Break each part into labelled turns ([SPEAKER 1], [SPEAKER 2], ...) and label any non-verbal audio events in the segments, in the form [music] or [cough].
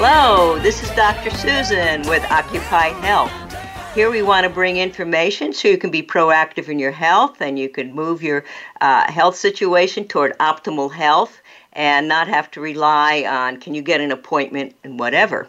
[SPEAKER 1] Hello, this is Dr. Susan with Occupy Health. Here we want to bring information so you can be proactive in your health and you can move your uh, health situation toward optimal health and not have to rely on can you get an appointment and whatever.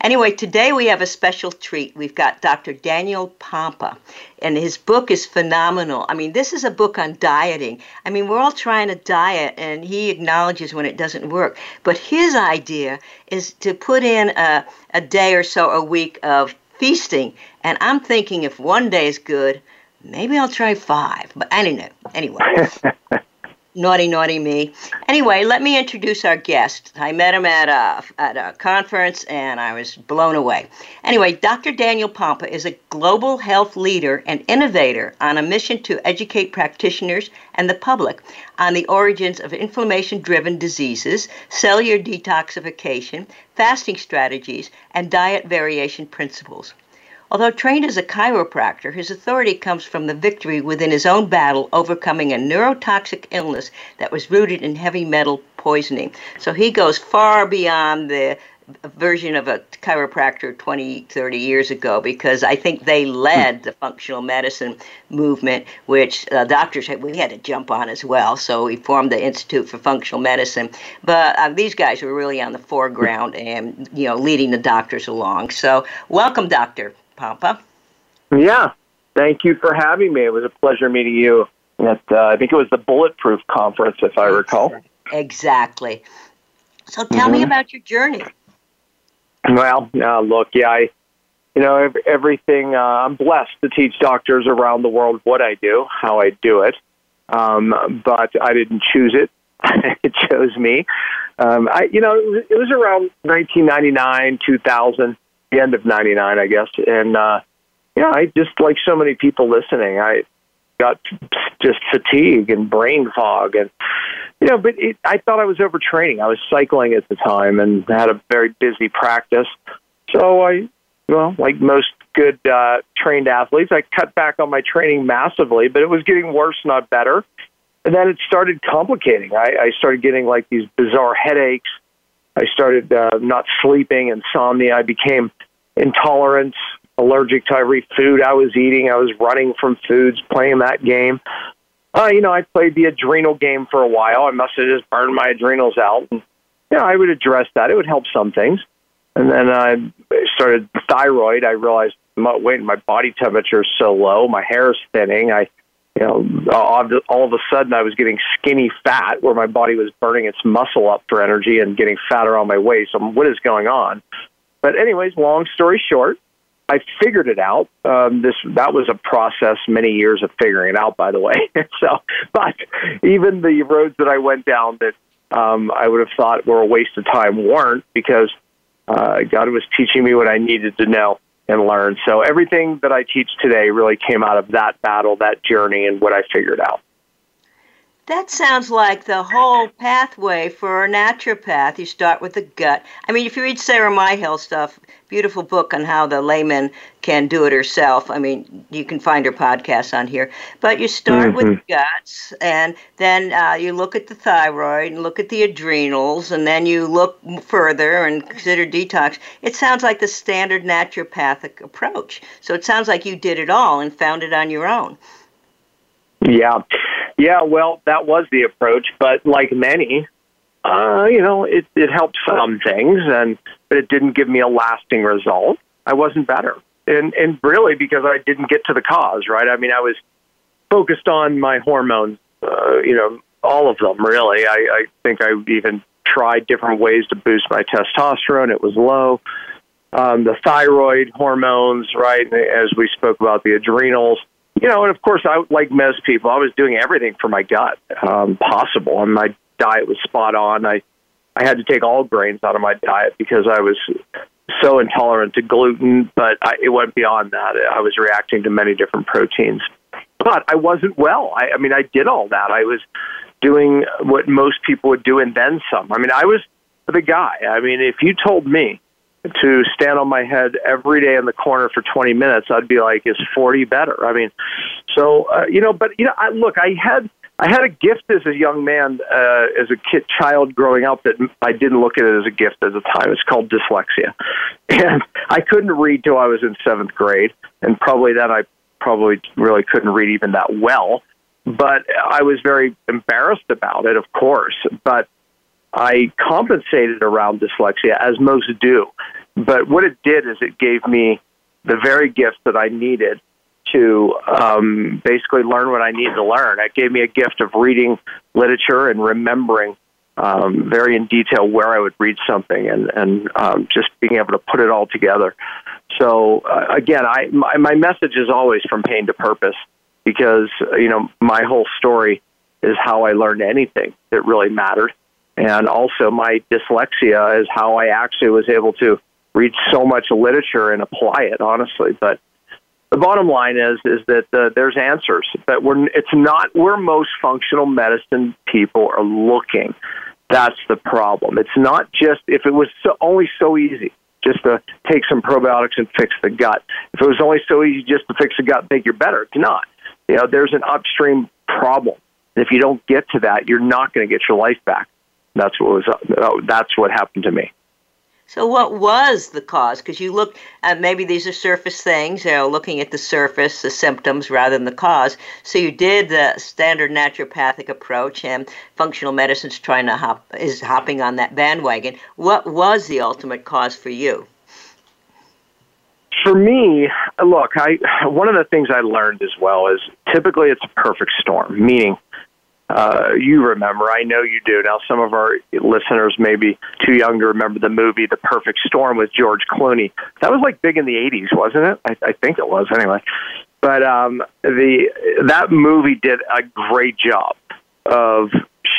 [SPEAKER 1] Anyway, today we have a special treat. We've got Dr. Daniel Pompa, and his book is phenomenal. I mean, this is a book on dieting. I mean, we're all trying to diet, and he acknowledges when it doesn't work. But his idea is to put in a, a day or so a week of feasting. And I'm thinking if one day is good, maybe I'll try five. But I don't know. Anyway. [laughs] naughty, naughty me. Anyway, let me introduce our guest. I met him at a, at a conference and I was blown away. Anyway, Dr. Daniel Pompa is a global health leader and innovator on a mission to educate practitioners and the public on the origins of inflammation driven diseases, cellular detoxification, fasting strategies, and diet variation principles. Although trained as a chiropractor, his authority comes from the victory within his own battle overcoming a neurotoxic illness that was rooted in heavy metal poisoning. So he goes far beyond the version of a chiropractor 20, 30 years ago because I think they led the functional medicine movement, which uh, doctors had, we had to jump on as well. So we formed the Institute for Functional Medicine. But uh, these guys were really on the foreground and, you know, leading the doctors along. So welcome, Doctor Pompa.
[SPEAKER 2] Yeah, thank you for having me. It was a pleasure meeting you at, uh, I think it was the Bulletproof Conference, if I recall.
[SPEAKER 1] Exactly. So tell mm-hmm. me about your journey.
[SPEAKER 2] Well, uh, look, yeah, I, you know, everything. Uh, I'm blessed to teach doctors around the world what I do, how I do it. Um, but I didn't choose it; [laughs] it chose me. Um, I, you know, it was around 1999, 2000 the end of '99, I guess. And uh, yeah, I just like so many people listening, I got just fatigue and brain fog, and you know. But it, I thought I was overtraining. I was cycling at the time and had a very busy practice, so I, well, like most good uh, trained athletes, I cut back on my training massively. But it was getting worse, not better. And then it started complicating. I, I started getting like these bizarre headaches I started uh, not sleeping, insomnia. I became intolerant, allergic to every food I was eating. I was running from foods, playing that game. Uh, you know, I played the adrenal game for a while. I must have just burned my adrenals out. And, yeah, I would address that. It would help some things. And then I started thyroid. I realized, my, wait, my body temperature is so low. My hair is thinning. I you know, all, all of a sudden I was getting skinny fat where my body was burning its muscle up for energy and getting fatter on my waist. So what is going on? But anyways, long story short, I figured it out. Um, this that was a process, many years of figuring it out, by the way. [laughs] so, but even the roads that I went down that um, I would have thought were a waste of time weren't because uh, God was teaching me what I needed to know and learn. So everything that I teach today really came out of that battle, that journey, and what I figured out.
[SPEAKER 1] That sounds like the whole pathway for a naturopath. You start with the gut. I mean, if you read Sarah Myhill stuff, beautiful book on how the layman can do it herself. I mean, you can find her podcast on here. But you start mm-hmm. with guts, and then uh, you look at the thyroid and look at the adrenals, and then you look further and consider detox. It sounds like the standard naturopathic approach. So it sounds like you did it all and found it on your own.
[SPEAKER 2] Yeah. Yeah, well, that was the approach, but like many, uh, you know, it, it helped some things, and but it didn't give me a lasting result. I wasn't better, and and really because I didn't get to the cause. Right? I mean, I was focused on my hormones. Uh, you know, all of them really. I, I think I even tried different ways to boost my testosterone. It was low. Um, the thyroid hormones, right? As we spoke about the adrenals you know, and of course, I like most people, I was doing everything for my gut um, possible, and my diet was spot on. I I had to take all grains out of my diet because I was so intolerant to gluten, but I, it went beyond that. I was reacting to many different proteins, but I wasn't well. I, I mean, I did all that. I was doing what most people would do and then some. I mean, I was the guy. I mean, if you told me to stand on my head every day in the corner for 20 minutes, I'd be like, is 40 better? I mean, so, uh, you know, but, you know, I, look, I had, I had a gift as a young man, uh, as a kid, child growing up that I didn't look at it as a gift at the time. It's called dyslexia. [laughs] And I couldn't read till I was in seventh grade. And probably then I probably really couldn't read even that well. But I was very embarrassed about it, of course. But I compensated around dyslexia, as most do. But what it did is it gave me the very gift that I needed to um, basically learn what I needed to learn. It gave me a gift of reading literature and remembering um, very in detail where I would read something and, and um, just being able to put it all together. So, uh, again, I, my, my message is always from pain to purpose because, you know, my whole story is how I learned anything that really mattered. And also, my dyslexia is how I actually was able to read so much literature and apply it, honestly. But the bottom line is is that uh, there's answers that we're it's not where most functional medicine people are looking. That's the problem. It's not just if it was so, only so easy just to take some probiotics and fix the gut. If it was only so easy just to fix the gut think you're better, it's not. You know, there's an upstream problem. And if you don't get to that, you're not going to get your life back. That's what was. That's what happened to me.
[SPEAKER 1] So, what was the cause? Because you look at maybe these are surface things, you know, looking at the surface, the symptoms rather than the cause. So, you did the standard naturopathic approach, and functional medicine's trying to hop is hopping on that bandwagon. What was the ultimate cause for you?
[SPEAKER 2] For me, look, I one of the things I learned as well is typically it's a perfect storm, meaning uh, you remember. I know you do. Now, some of our listeners may be too young to remember the movie The Perfect Storm with George Clooney. That was like big in the 80s, wasn't it? I, I think it was anyway. But um, the that movie did a great job of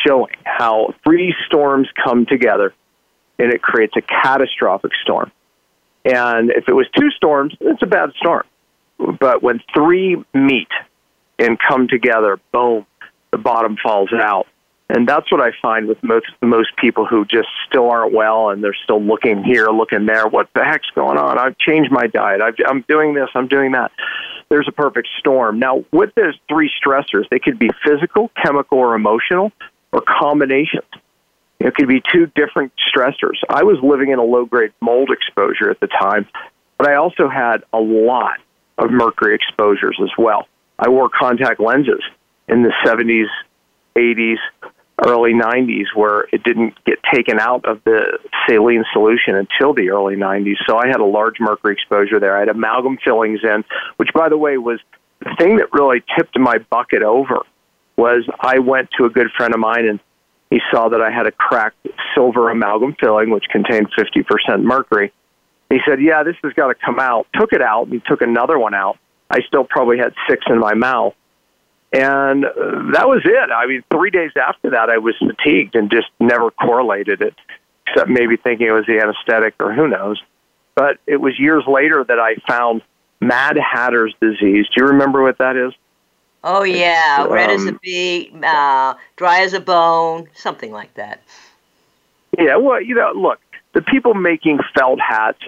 [SPEAKER 2] showing how three storms come together and it creates a catastrophic storm. And if it was two storms, it's a bad storm. But when three meet and come together, boom, the bottom falls out. And that's what I find with most most people who just still aren't well and they're still looking here, looking there. What the heck's going on? I've changed my diet. I've, I'm doing this. I'm doing that. There's a perfect storm. Now, with those three stressors, they could be physical, chemical, or emotional, or combinations. It could be two different stressors. I was living in a low grade mold exposure at the time, but I also had a lot of mercury exposures as well. I wore contact lenses in the 70s, 80s, early 90s where it didn't get taken out of the saline solution until the early 90s. So I had a large mercury exposure there. I had amalgam fillings in, which, by the way, was the thing that really tipped my bucket over. Was I went to a good friend of mine and he saw that I had a cracked silver amalgam filling, which contained 50% mercury. He said, "Yeah, this has got to come out." Took it out and took another one out. I still probably had six in my mouth and uh, that was it. I mean, three days after that, I was fatigued and just never correlated it, except maybe thinking it was the anesthetic or who knows. But it was years later that I found Mad Hatter's disease. Do you remember what that is?
[SPEAKER 1] Oh yeah, um, red as a beet, uh, dry as a bone, something like that.
[SPEAKER 2] Yeah, well, you know, look, the people making felt hats,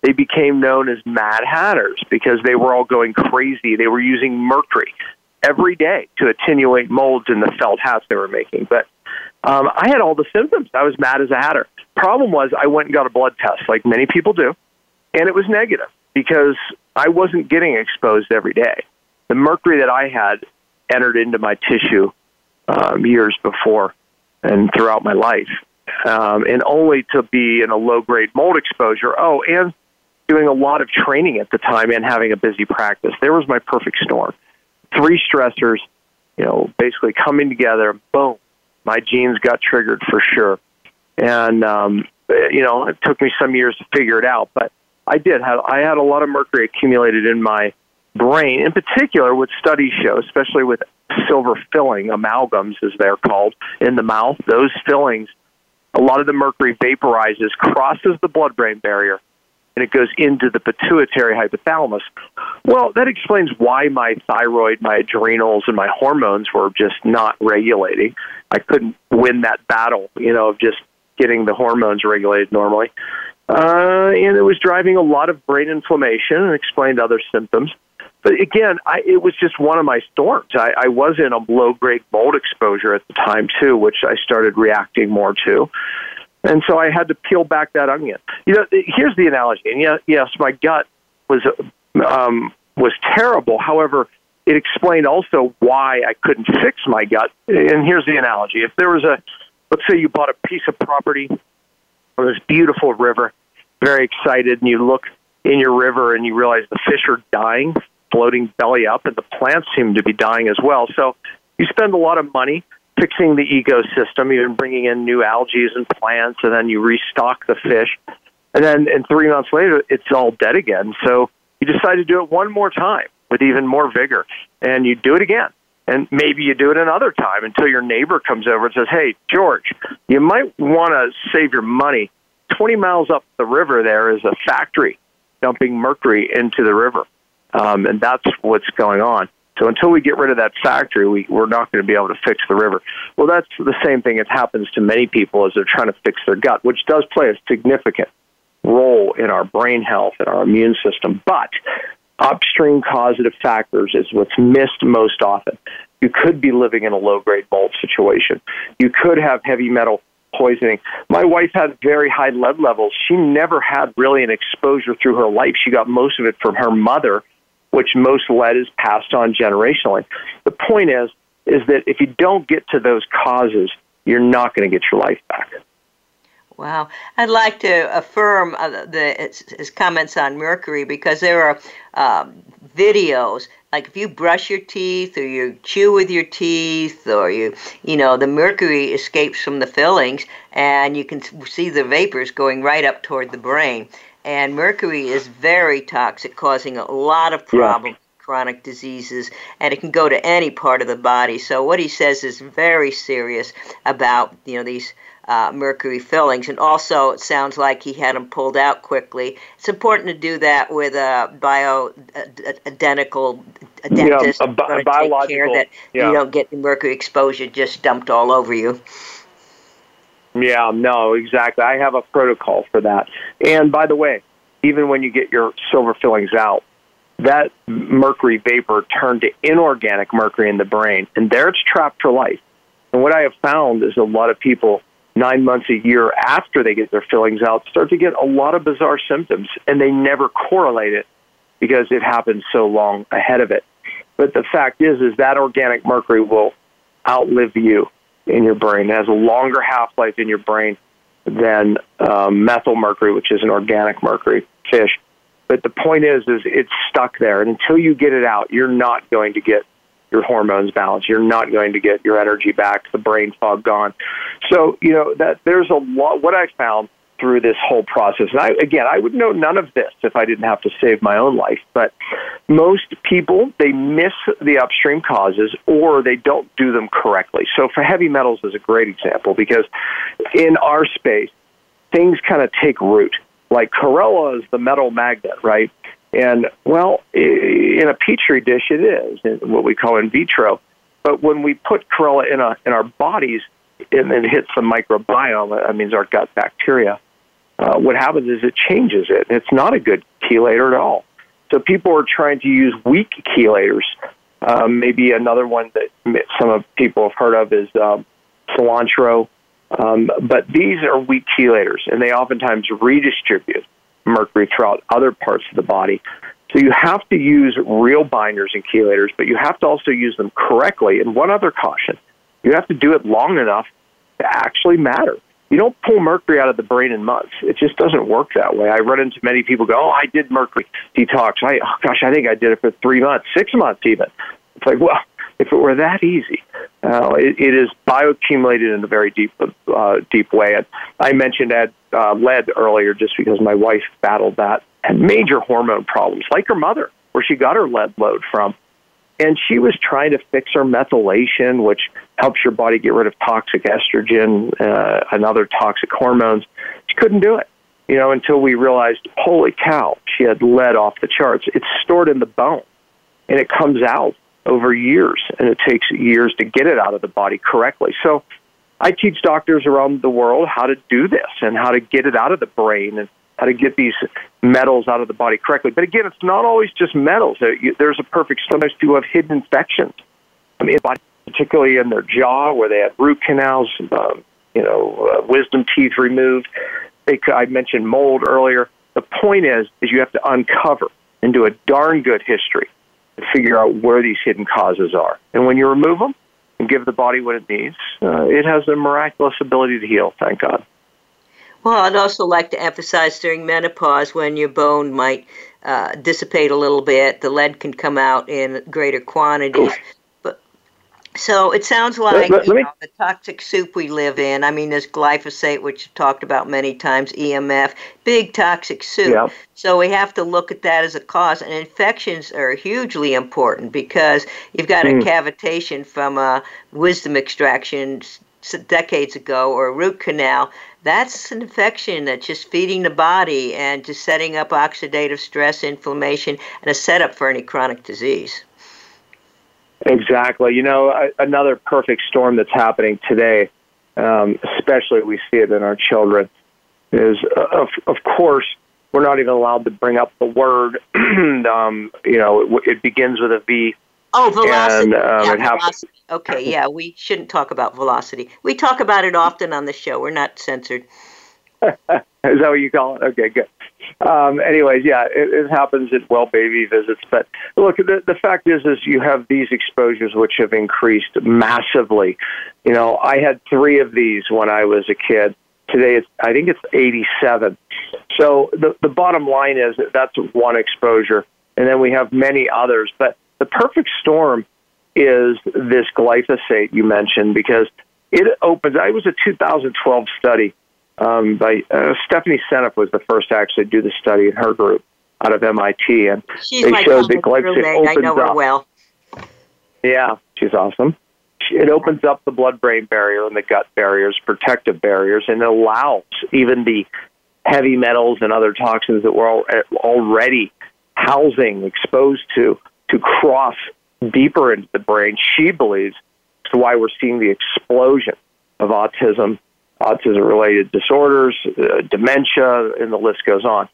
[SPEAKER 2] they became known as Mad Hatters because they were all going crazy. They were using mercury every day to attenuate molds in the felt hats they were making. But um, I had all the symptoms. I was mad as a hatter. Problem was, I went and got a blood test, like many people do, and it was negative because I wasn't getting exposed every day. The mercury that I had entered into my tissue um, years before and throughout my life, um, and only to be in a low grade mold exposure. Oh, and doing a lot of training at the time and having a busy practice. There was my perfect storm three stressors, you know, basically coming together. Boom, my genes got triggered for sure, and um, you know, it took me some years to figure it out, but I did have I had a lot of mercury accumulated in my brain, in particular, what studies show, especially with silver filling amalgams, as they're called, in the mouth, those fillings, a lot of the mercury vaporizes, crosses the blood brain barrier, and it goes into the pituitary hypothalamus. Well, that explains why my thyroid, my adrenals, and my hormones were just not regulating. I couldn't win that battle, you know, of just getting the hormones regulated normally. Uh, and it was driving a lot of brain inflammation and explained other symptoms. But again, I, it was just one of my storms. I, I was in a low grade mold exposure at the time, too, which I started reacting more to. And so I had to peel back that onion. You know, here's the analogy. And yes, my gut was um, was terrible. However, it explained also why I couldn't fix my gut. And here's the analogy: if there was a, let's say you bought a piece of property on this beautiful river, very excited, and you look in your river and you realize the fish are dying, floating belly up, and the plants seem to be dying as well. So you spend a lot of money fixing the ecosystem, even bringing in new algae and plants, and then you restock the fish. And then and three months later, it's all dead again. So you decide to do it one more time with even more vigor, and you do it again. And maybe you do it another time until your neighbor comes over and says, Hey, George, you might want to save your money. 20 miles up the river, there is a factory dumping mercury into the river. Um, and that's what's going on. So until we get rid of that factory, we, we're not going to be able to fix the river. Well, that's the same thing that happens to many people as they're trying to fix their gut, which does play a significant role in our brain health and our immune system. But upstream causative factors is what's missed most often. You could be living in a low grade mold situation. You could have heavy metal poisoning. My wife had very high lead levels. She never had really an exposure through her life. She got most of it from her mother which most lead is passed on generationally. The point is, is that if you don't get to those causes, you're not going to get your life back.
[SPEAKER 1] Wow. I'd like to affirm uh, the, his, his, comments on mercury because there are um, videos like if you brush your teeth or you chew with your teeth or you you know the mercury escapes from the fillings and you can see the vapors going right up toward the brain and mercury is very toxic, causing a lot of problems. Yeah. Chronic diseases, and it can go to any part of the body. So what he says is very serious about you know these uh, mercury fillings, and also it sounds like he had them pulled out quickly. It's important to do that with a bio identical dentist.
[SPEAKER 2] Yeah, a, bi- a biological.
[SPEAKER 1] Take care that
[SPEAKER 2] yeah.
[SPEAKER 1] you don't get mercury exposure just dumped all over you.
[SPEAKER 2] Yeah, no, exactly. I have a protocol for that. And by the way, even when you get your silver fillings out, that mercury vapor turned to inorganic mercury in the brain, and there it's trapped for life. And what I have found is a lot of people, nine months, a year after they get their fillings out, start to get a lot of bizarre symptoms, and they never correlate it because it happened so long ahead of it. But the fact is, is that organic mercury will outlive you in your brain. It has a longer half life in your brain than um, methyl mercury, which is an organic mercury fish. But the point is, is it's stuck there, and until you get it out, you're not going to get your hormones balanced. You're not going to get your energy back, the brain fog gone. So you know that there's a lot. What I found through this whole process. And I, again, I would know none of this if I didn't have to save my own life. But most people, they miss the upstream causes or they don't do them correctly. So for heavy metals is a great example because in our space, things kind of take root. Like chlorella is the metal magnet, right? And well, in a petri dish, it is what we call in vitro. But when we put chlorella in a in our bodies, and it hits the microbiome, that means our gut bacteria uh, what happens is it changes it. It's not a good chelator at all. So people are trying to use weak chelators. Um, maybe another one that some of people have heard of is um, cilantro. Um, but these are weak chelators, and they oftentimes redistribute mercury throughout other parts of the body. So you have to use real binders and chelators, but you have to also use them correctly. And one other caution you have to do it long enough to actually matter you don't pull mercury out of the brain in months. It just doesn't work that way. I run into many people go, "Oh, I did mercury detox. I, oh gosh, I think I did it for three months, six months even." It's like, well, if it were that easy, uh, it, it is bioaccumulated in a very deep, uh, deep way. And I mentioned Ed, uh, lead earlier, just because my wife battled that and major hormone problems, like her mother. where she got her lead load from. And she was trying to fix her methylation, which helps your body get rid of toxic estrogen uh, and other toxic hormones. She couldn't do it, you know, until we realized, holy cow, she had lead off the charts. It's stored in the bone, and it comes out over years, and it takes years to get it out of the body correctly. So I teach doctors around the world how to do this and how to get it out of the brain and how to get these metals out of the body correctly. But again, it's not always just metals. There's a perfect. Sometimes people have hidden infections. I mean, particularly in their jaw where they had root canals, um, you know, uh, wisdom teeth removed. They, I mentioned mold earlier. The point is, is you have to uncover and do a darn good history to figure out where these hidden causes are. And when you remove them and give the body what it needs, uh, it has a miraculous ability to heal. Thank God.
[SPEAKER 1] Well, I'd also like to emphasize during menopause when your bone might uh, dissipate a little bit, the lead can come out in greater quantities. But so it sounds like let, let me, know, the toxic soup we live in. I mean, there's glyphosate, which you've talked about many times, EMF, big toxic soup. Yeah. So we have to look at that as a cause. And infections are hugely important because you've got a hmm. cavitation from a wisdom extraction decades ago or a root canal that's an infection that's just feeding the body and just setting up oxidative stress, inflammation, and a setup for any chronic disease.
[SPEAKER 2] Exactly. You know, another perfect storm that's happening today, um, especially we see it in our children, is uh, of, of course we're not even allowed to bring up the word. [clears throat] um, you know, it, it begins with a V
[SPEAKER 1] Oh, velocity. And, um, yeah, velocity. Okay, yeah, we shouldn't talk about velocity. We talk about it often on the show. We're not censored. [laughs]
[SPEAKER 2] Is that what you call it? Okay, good. Um, anyways, yeah, it, it happens at well baby visits. But look, the, the fact is, is you have these exposures which have increased massively. You know, I had three of these when I was a kid. Today, it's I think it's 87. So the the bottom line is that that's one exposure, and then we have many others. But the perfect storm is this glyphosate you mentioned because it opens. I was a 2012 study um, by uh, Stephanie Seneff was the first to actually do the study in her group out of MIT, and
[SPEAKER 1] she's they showed that glyphosate opens I know her up. well.
[SPEAKER 2] Yeah, she's awesome. It opens up the blood-brain barrier and the gut barriers, protective barriers, and it allows even the heavy metals and other toxins that we're already housing exposed to to cross deeper into the brain, she believes is why we're seeing the explosion of autism, autism related disorders, uh, dementia, and the list goes on.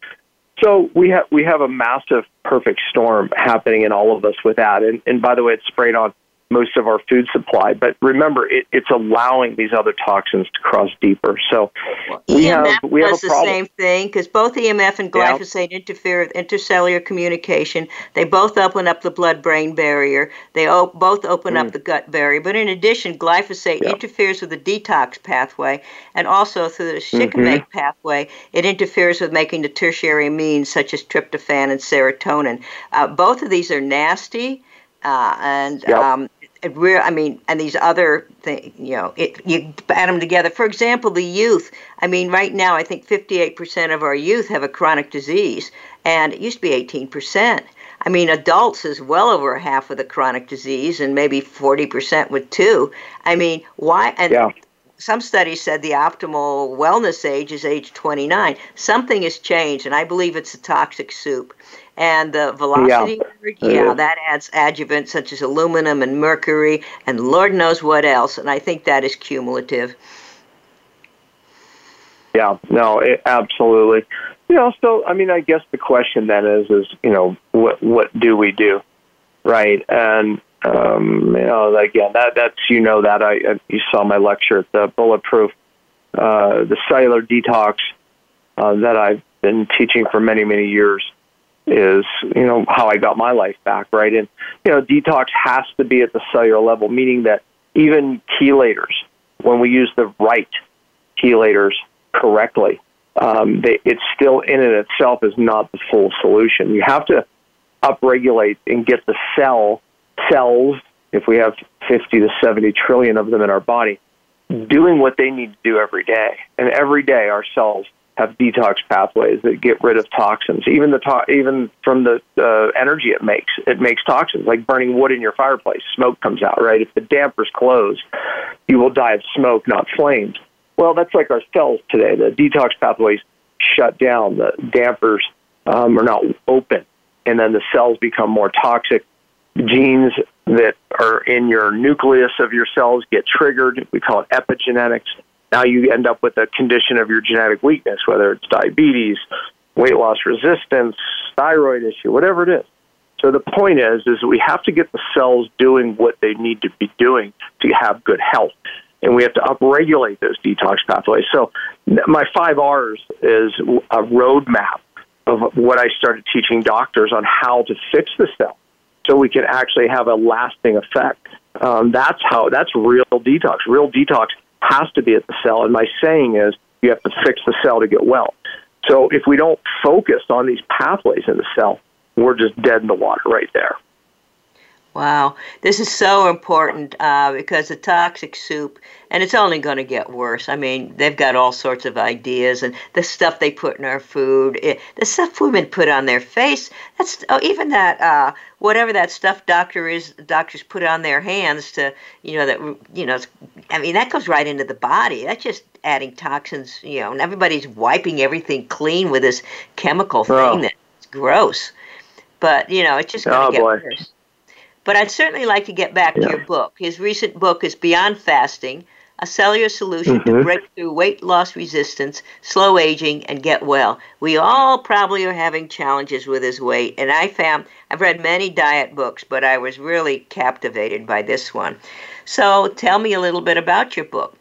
[SPEAKER 2] So we have we have a massive perfect storm happening in all of us with that. And, and by the way, it's sprayed on most of our food supply. But remember, it, it's allowing these other toxins to cross deeper. So
[SPEAKER 1] we EMF have we have does the same thing because both EMF and glyphosate yeah. interfere with intercellular communication. They both open up the blood-brain barrier. They both open mm. up the gut barrier. But in addition, glyphosate yeah. interferes with the detox pathway and also through the shikimate mm-hmm. pathway. It interferes with making the tertiary amines such as tryptophan and serotonin. Uh, both of these are nasty. Uh, and yep. um, it real I mean, and these other things, you know, it, you add them together. For example, the youth. I mean, right now, I think 58% of our youth have a chronic disease, and it used to be 18%. I mean, adults is well over half of the chronic disease, and maybe 40% with two. I mean, why? And yeah. some studies said the optimal wellness age is age 29. Something has changed, and I believe it's a toxic soup and the velocity yeah, yeah. that adds adjuvants such as aluminum and mercury and lord knows what else and i think that is cumulative.
[SPEAKER 2] Yeah no it, absolutely. You know so i mean i guess the question then is is you know what what do we do right? And um you know again that that's you know that i you saw my lecture at the bulletproof uh the cellular detox uh, that i've been teaching for many many years is you know how I got my life back, right? And you know, detox has to be at the cellular level, meaning that even chelators, when we use the right chelators correctly, um, they, it's still in it itself is not the full solution. You have to upregulate and get the cell cells, if we have 50 to 70 trillion of them in our body, doing what they need to do every day. And every day our cells have detox pathways that get rid of toxins. Even the to- even from the uh, energy it makes, it makes toxins. Like burning wood in your fireplace, smoke comes out. Right? If the dampers close, you will die of smoke, not flames. Well, that's like our cells today. The detox pathways shut down. The dampers um, are not open, and then the cells become more toxic. Genes that are in your nucleus of your cells get triggered. We call it epigenetics. Now you end up with a condition of your genetic weakness, whether it's diabetes, weight loss resistance, thyroid issue, whatever it is. So the point is, is we have to get the cells doing what they need to be doing to have good health and we have to upregulate those detox pathways. So my five R's is a roadmap of what I started teaching doctors on how to fix the cell, so we can actually have a lasting effect. Um, that's how. That's real detox. Real detox has to be at the cell, and my saying is you have to fix the cell to get well. So if we don't focus on these pathways in the cell, we're just dead in the water right there.
[SPEAKER 1] Wow, this is so important uh, because the toxic soup, and it's only going to get worse. I mean, they've got all sorts of ideas, and the stuff they put in our food, it, the stuff women put on their face. That's oh, even that uh, whatever that stuff doctor is, doctors put on their hands to, you know, that you know. I mean, that goes right into the body. That's just adding toxins. You know, and everybody's wiping everything clean with this chemical thing that's gross. But you know, it's just going to oh, get boy. worse. But I'd certainly like to get back yeah. to your book. His recent book is Beyond Fasting A Cellular Solution mm-hmm. to Break Through Weight Loss Resistance, Slow Aging, and Get Well. We all probably are having challenges with his weight, and I found I've read many diet books, but I was really captivated by this one. So tell me a little bit about your book.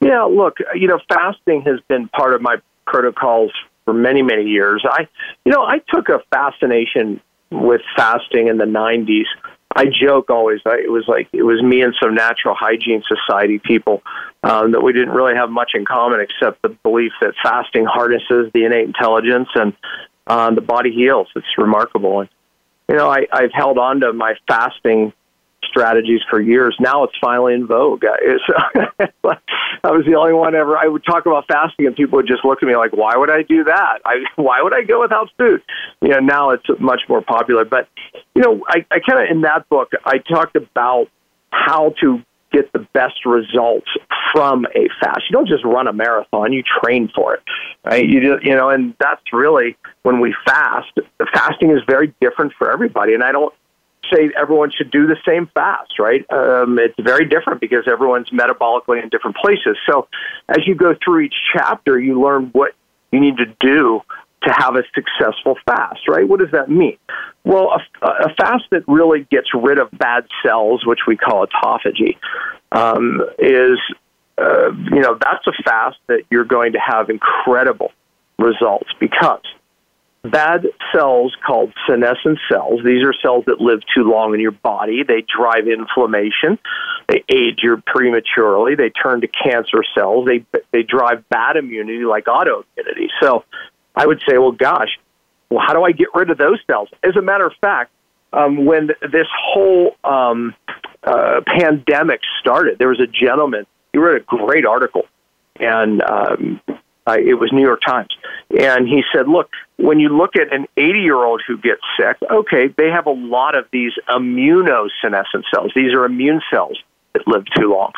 [SPEAKER 2] Yeah, look, you know, fasting has been part of my protocols for many, many years. I, you know, I took a fascination with fasting in the 90s. I joke always. I, it was like it was me and some natural hygiene society people um, that we didn't really have much in common except the belief that fasting harnesses the innate intelligence and uh, the body heals. It's remarkable. And you know, I, I've held on to my fasting strategies for years. Now it's finally in vogue. [laughs] I was the only one ever. I would talk about fasting, and people would just look at me like, "Why would I do that? I, [laughs] why would I go without food?" You know, now it's much more popular. But you know, I, I kind of in that book, I talked about how to get the best results from a fast. You don't just run a marathon; you train for it, right? You just, you know, and that's really when we fast. The fasting is very different for everybody, and I don't say everyone should do the same fast, right? Um, it's very different because everyone's metabolically in different places. So as you go through each chapter, you learn what you need to do to have a successful fast, right? What does that mean? Well, a, a fast that really gets rid of bad cells, which we call autophagy, um, is, uh, you know, that's a fast that you're going to have incredible results because bad cells called senescent cells. These are cells that live too long in your body. They drive inflammation. They age you prematurely. They turn to cancer cells. They they drive bad immunity like autoimmunity. So I would say, well, gosh, well, how do I get rid of those cells? As a matter of fact, um, when this whole um, uh, pandemic started, there was a gentleman. He wrote a great article, and um, uh, it was New York Times, and he said, "Look, when you look at an 80-year-old who gets sick, okay, they have a lot of these immunosenescent cells. These are immune cells that live too long,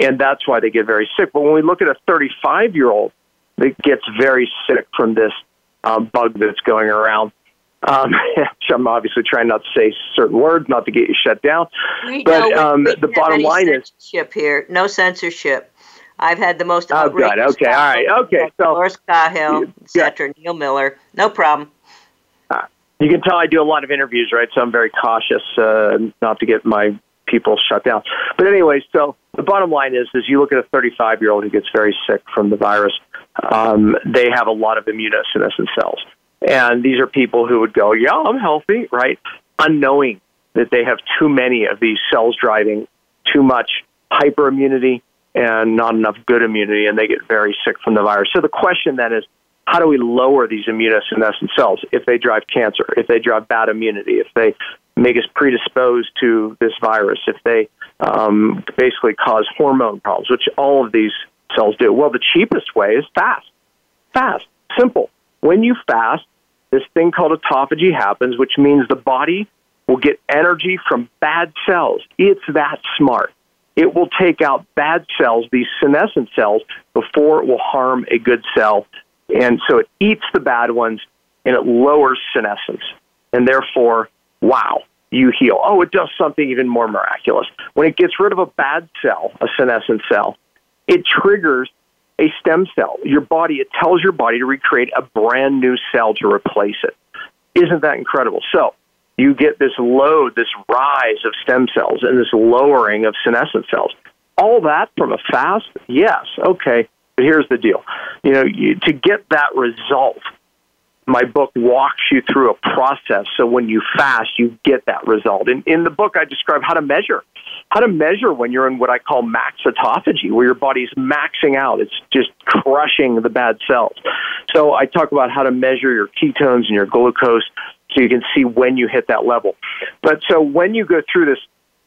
[SPEAKER 2] and that's why they get very sick. But when we look at a 35-year-old that gets very sick from this um, bug that's going around." Um, [laughs] I'm obviously trying not to say certain words, not to get you shut down.
[SPEAKER 1] We, but um, the bottom line is here. No censorship. I've had the most
[SPEAKER 2] oh, good. Okay, all right, okay.
[SPEAKER 1] So Dolores Cahill, etc. Neil Miller, no problem.
[SPEAKER 2] Uh, you can tell I do a lot of interviews, right? So I'm very cautious uh, not to get my people shut down. But anyway, so the bottom line is, is you look at a 35 year old who gets very sick from the virus. Um, they have a lot of immunosenescent cells, and these are people who would go, "Yeah, I'm healthy," right? Unknowing that they have too many of these cells driving too much hyperimmunity and not enough good immunity, and they get very sick from the virus. So the question then is, how do we lower these immunosenescent cells if they drive cancer, if they drive bad immunity, if they make us predisposed to this virus, if they um, basically cause hormone problems, which all of these cells do? Well, the cheapest way is fast. Fast. Simple. When you fast, this thing called autophagy happens, which means the body will get energy from bad cells. It's that smart. It will take out bad cells, these senescent cells, before it will harm a good cell. And so it eats the bad ones and it lowers senescence. And therefore, wow, you heal. Oh, it does something even more miraculous. When it gets rid of a bad cell, a senescent cell, it triggers a stem cell. Your body, it tells your body to recreate a brand new cell to replace it. Isn't that incredible? So you get this load, this rise of stem cells, and this lowering of senescent cells. All that from a fast? Yes. Okay. But here's the deal. You know, you, to get that result, my book walks you through a process. So when you fast, you get that result. In, in the book, I describe how to measure how to measure when you're in what I call max autophagy, where your body's maxing out. It's just crushing the bad cells. So I talk about how to measure your ketones and your glucose so you can see when you hit that level. But so when you go through this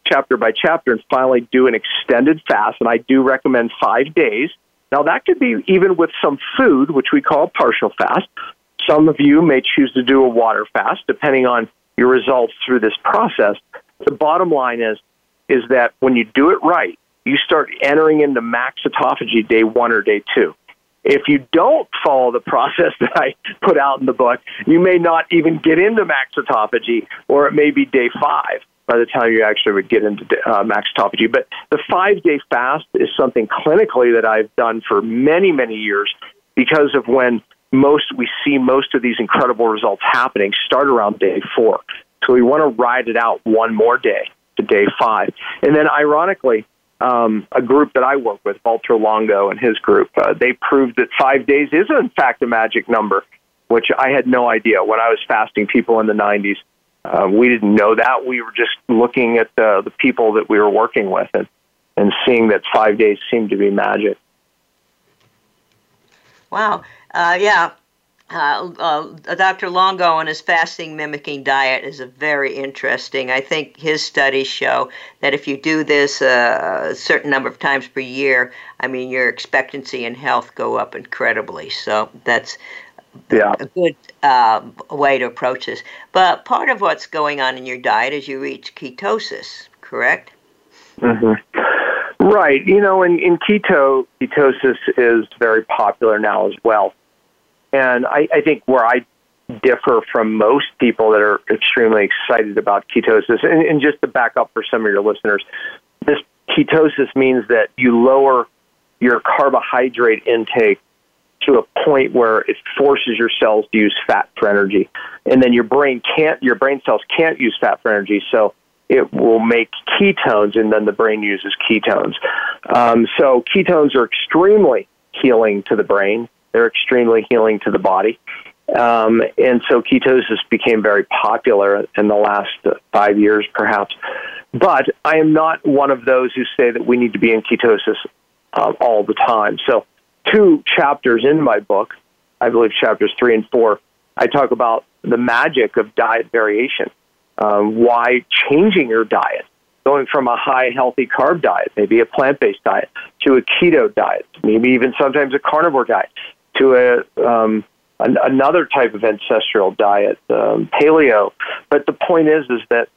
[SPEAKER 2] chapter by chapter and finally do an extended fast, and I do recommend five days. Now that could be even with some food, which we call partial fast. Some of you may choose to do a water fast, depending on your results through this process. The bottom line is is that when you do it right, you start entering into max autophagy day one or day two. If you don't follow the [laughs] process that I put out in the book, you may not even get into max autophagy, or it may be day five by the time you actually would get into uh, max autophagy. But the five day fast is something clinically that I've done for many, many years because of when most we see most of these incredible results happening start around day four. So we want to ride it out one more day to day five. And then, ironically, um, a group that I work with, Walter Longo and his group, uh, they proved that five days is, in fact, a magic number, which I had no idea when I was fasting people in the 90s. Uh, we didn't know that. We were just looking at the, the people that we were working with and, and seeing that five days seemed to be magic.
[SPEAKER 1] Wow. Uh, yeah, uh, uh, Dr. Longo and his fasting mimicking diet is a very interesting. I think his studies show that if you do this uh, a certain number of times per year, I mean, your expectancy and health go up incredibly. So that's yeah. a good uh, way to approach this. But part of what's going on in your diet is you reach ketosis, correct?
[SPEAKER 2] Mm-hmm. Right. You know, in, in keto, ketosis is very popular now as well. And I, I think where I differ from most people that are extremely excited about ketosis, and, and just to back up for some of your listeners, this ketosis means that you lower your carbohydrate intake to a point where it forces your cells to use fat for energy. And then your brain can't your brain cells can't use fat for energy so it will make ketones and then the brain uses ketones. Um, so ketones are extremely healing to the brain they're extremely healing to the body. Um, and so ketosis became very popular in the last five years, perhaps. But I am not one of those who say that we need to be in ketosis uh, all the time. So, two chapters in my book, I believe chapters three and four, I talk about the magic of diet variation, um, why changing your diet, going from a high healthy carb diet, maybe a plant based diet, to a keto diet, maybe even sometimes a carnivore diet, to a um, an, another type of ancestral diet, um, paleo. But the point is, is that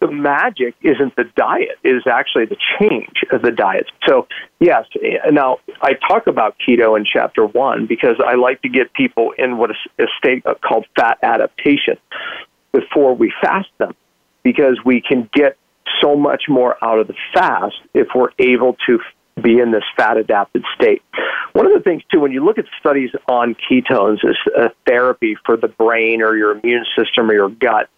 [SPEAKER 2] the magic isn't the diet; it is actually the change of the diet. So, yes. Now, I talk about keto in chapter one because I like to get people in what is a state called fat adaptation before we fast them, because we can get so much more out of the fast if we're able to be in this fat adapted state. One of the things, too, when you look at studies on ketones as a therapy for the brain or your immune system or your gut,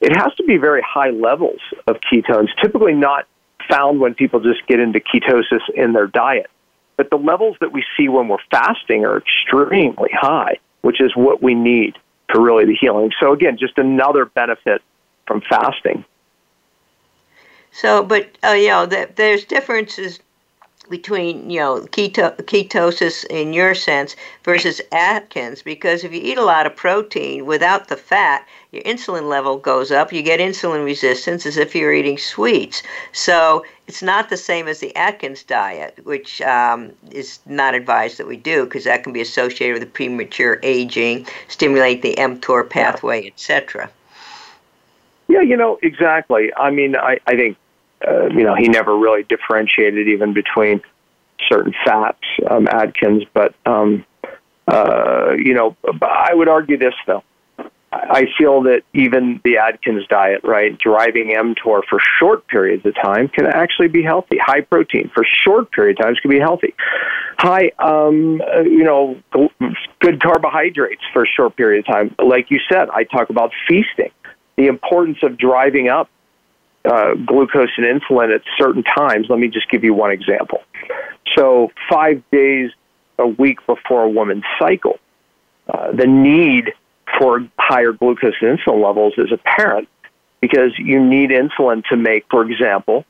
[SPEAKER 2] it has to be very high levels of ketones, typically not found when people just get into ketosis in their diet. But the levels that we see when we're fasting are extremely high, which is what we need for really the healing. So, again, just another benefit from fasting.
[SPEAKER 1] So, but uh, you know, there's differences between you know keto- ketosis in your sense versus Atkins because if you eat a lot of protein without the fat, your insulin level goes up. You get insulin resistance as if you're eating sweets. So it's not the same as the Atkins diet, which um, is not advised that we do because that can be associated with premature aging, stimulate the mTOR pathway, etc.
[SPEAKER 2] Yeah, you know exactly. I mean, I, I think uh, you know, he never really differentiated even between certain fats, um, Atkins. But, um, uh, you know, I would argue this, though. I feel that even the Atkins diet, right, driving mTOR for short periods of time can actually be healthy. High protein for short periods of times can be healthy. High, um, uh, you know, good carbohydrates for a short period of time. Like you said, I talk about feasting, the importance of driving up uh, glucose and insulin at certain times. Let me just give you one example. So, five days a week before a woman's cycle, uh, the need for higher glucose and insulin levels is apparent because you need insulin to make, for example,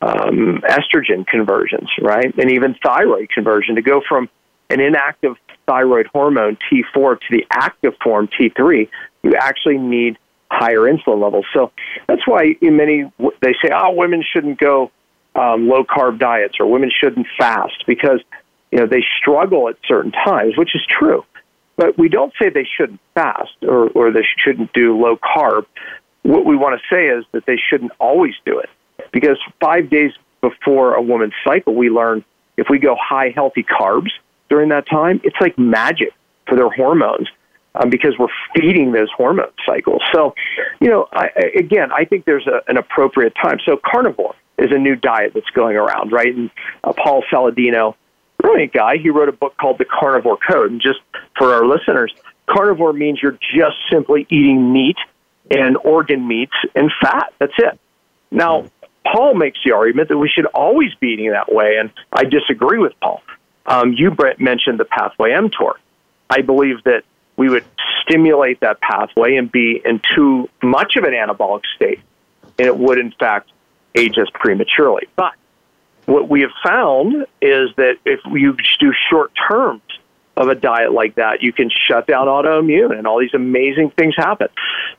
[SPEAKER 2] um, estrogen conversions, right? And even thyroid conversion to go from an inactive thyroid hormone T4 to the active form T3, you actually need higher insulin levels. So that's why in many they say, oh, women shouldn't go um, low carb diets or women shouldn't fast because you know they struggle at certain times, which is true. But we don't say they shouldn't fast or, or they shouldn't do low carb. What we want to say is that they shouldn't always do it because five days before a woman's cycle, we learn if we go high healthy carbs during that time, it's like magic for their hormones um, because we're feeding those hormone cycles. So, you know, I, again, I think there's a, an appropriate time. So, carnivore is a new diet that's going around, right? And uh, Paul Saladino, brilliant guy, he wrote a book called The Carnivore Code. And just for our listeners, carnivore means you're just simply eating meat and organ meats and fat. That's it. Now, Paul makes the argument that we should always be eating that way, and I disagree with Paul. Um, you mentioned the pathway mTOR. I believe that we would stimulate that pathway and be in too much of an anabolic state, and it would, in fact, age us prematurely. But what we have found is that if you do short terms of a diet like that, you can shut down autoimmune and all these amazing things happen.